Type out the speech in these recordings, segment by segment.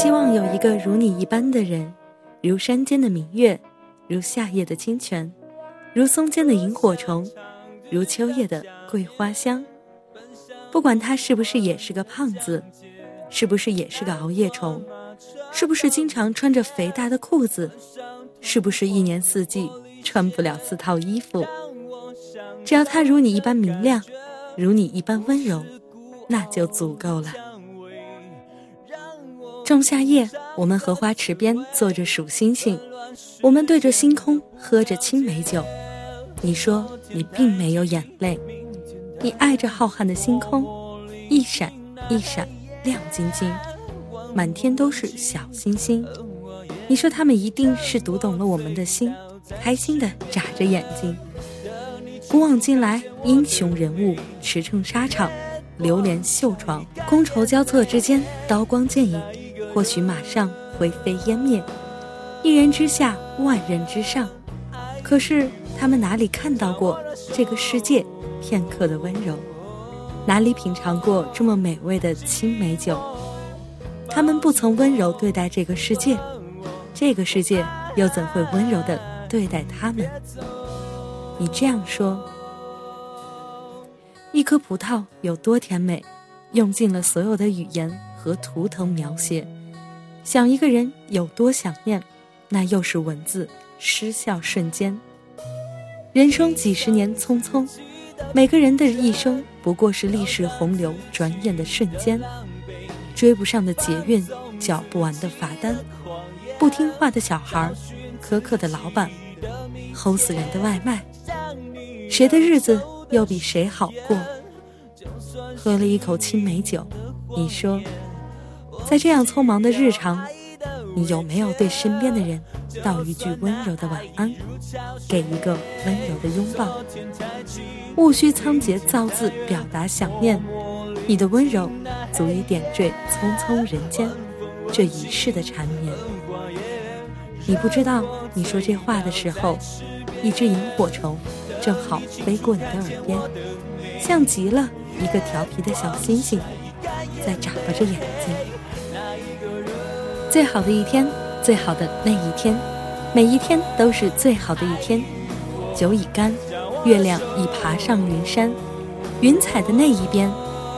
希望有一个如你一般的人，如山间的明月，如夏夜的清泉，如松间的萤火虫，如秋夜的桂花香。不管他是不是也是个胖子，是不是也是个熬夜虫，是不是经常穿着肥大的裤子，是不是一年四季穿不了四套衣服，只要他如你一般明亮，如你一般温柔，那就足够了。仲夏夜，我们荷花池边坐着数星星，我们对着星空喝着青梅酒。你说你并没有眼泪。你爱着浩瀚的星空，一闪一闪亮晶晶，满天都是小星星。你说他们一定是读懂了我们的心，开心的眨着眼睛。古往今来，英雄人物驰骋沙场，流连秀床，觥筹交错之间，刀光剑影，或许马上灰飞烟灭。一人之下，万人之上。可是他们哪里看到过这个世界？片刻的温柔，哪里品尝过这么美味的青梅酒？他们不曾温柔对待这个世界，这个世界又怎会温柔的对待他们？你这样说，一颗葡萄有多甜美，用尽了所有的语言和图腾描写；想一个人有多想念，那又是文字失效瞬间。人生几十年匆匆。每个人的一生不过是历史洪流转眼的瞬间，追不上的捷运，缴不完的罚单，不听话的小孩，苛刻的老板，齁死人的外卖，谁的日子又比谁好过？喝了一口青梅酒，你说，在这样匆忙的日常，你有没有对身边的人？道一句温柔的晚安，给一个温柔的拥抱。勿需仓颉造字表达想念，你的温柔足以点缀匆匆人间这一世的缠绵。你不知道，你说这话的时候，一只萤火虫正好飞过你的耳边，像极了一个调皮的小星星，在眨巴着眼睛。最好的一天。最好的那一天，每一天都是最好的一天。酒已干，月亮已爬上云山，云彩的那一边，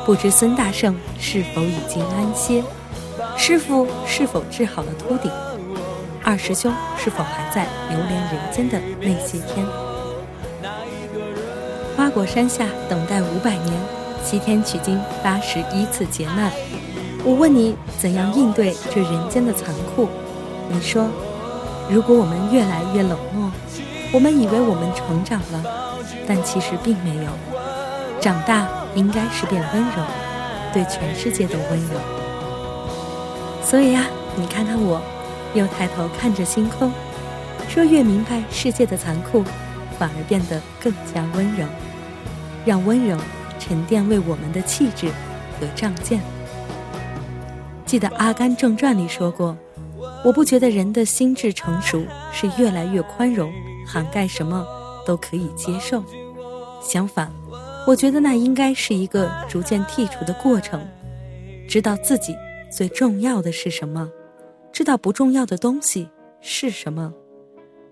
不知孙大圣是否已经安歇，师傅是否治好了秃顶，二师兄是否还在流连人间的那些天。花果山下等待五百年，西天取经八十一次劫难。我问你，怎样应对这人间的残酷？你说，如果我们越来越冷漠，我们以为我们成长了，但其实并没有。长大应该是变温柔，对全世界都温柔。所以呀，你看看我，又抬头看着星空，说越明白世界的残酷，反而变得更加温柔，让温柔沉淀为我们的气质和仗剑。记得《阿甘正传》里说过。我不觉得人的心智成熟是越来越宽容，涵盖什么都可以接受。相反，我觉得那应该是一个逐渐剔除的过程，知道自己最重要的是什么，知道不重要的东西是什么，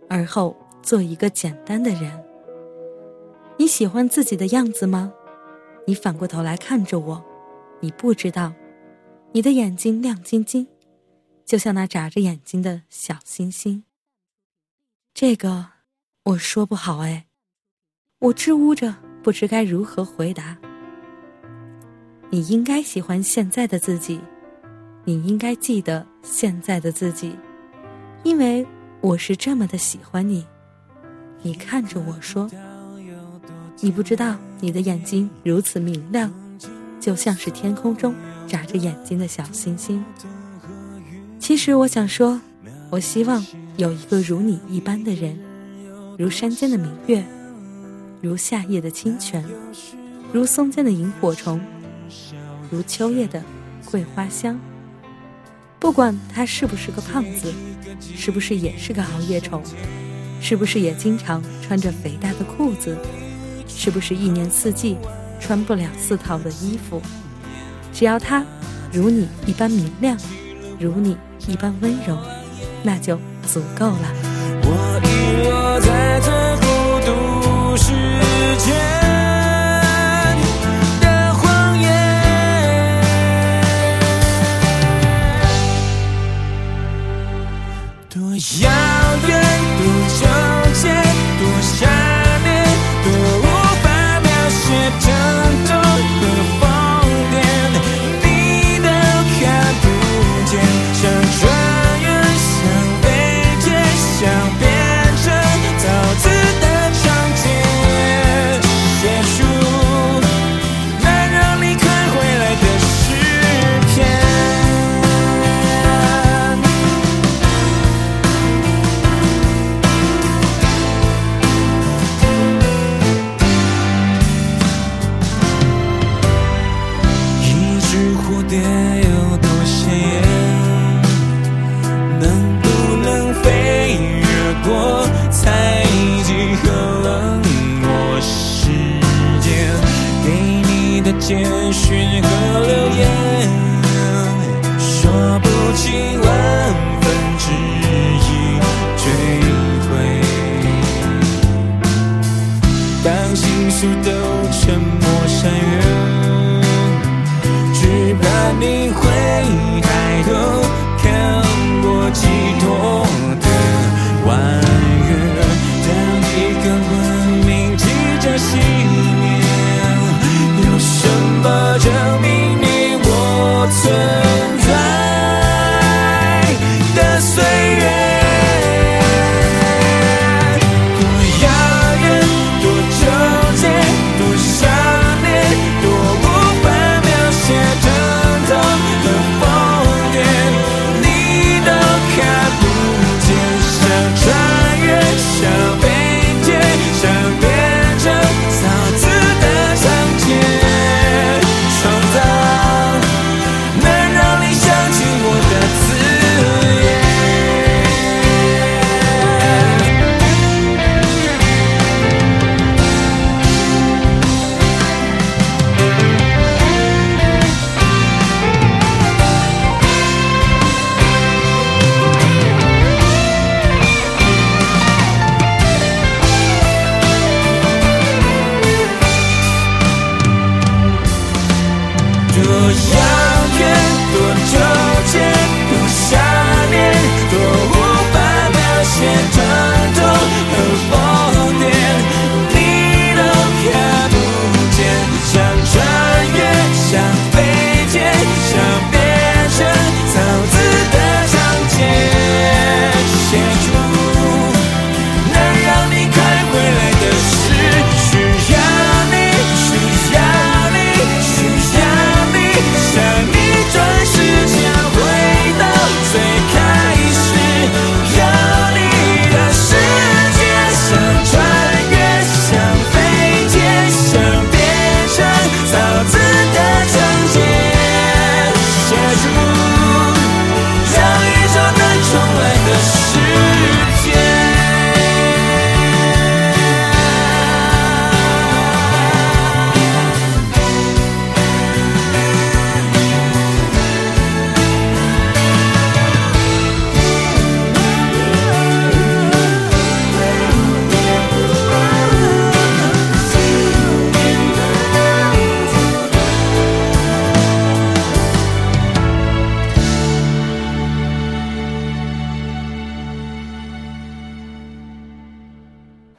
而后做一个简单的人。你喜欢自己的样子吗？你反过头来看着我，你不知道，你的眼睛亮晶晶。就像那眨着眼睛的小星星。这个我说不好哎，我支吾着，不知该如何回答。你应该喜欢现在的自己，你应该记得现在的自己，因为我是这么的喜欢你。你看着我说，你不知道你的眼睛如此明亮，就像是天空中眨着眼睛的小星星。其实我想说，我希望有一个如你一般的人，如山间的明月，如夏夜的清泉，如松间的萤火虫，如秋夜的桂花香。不管他是不是个胖子，是不是也是个熬夜虫，是不是也经常穿着肥大的裤子，是不是一年四季穿不了四套的衣服，只要他如你一般明亮如你一般温柔那就足够了。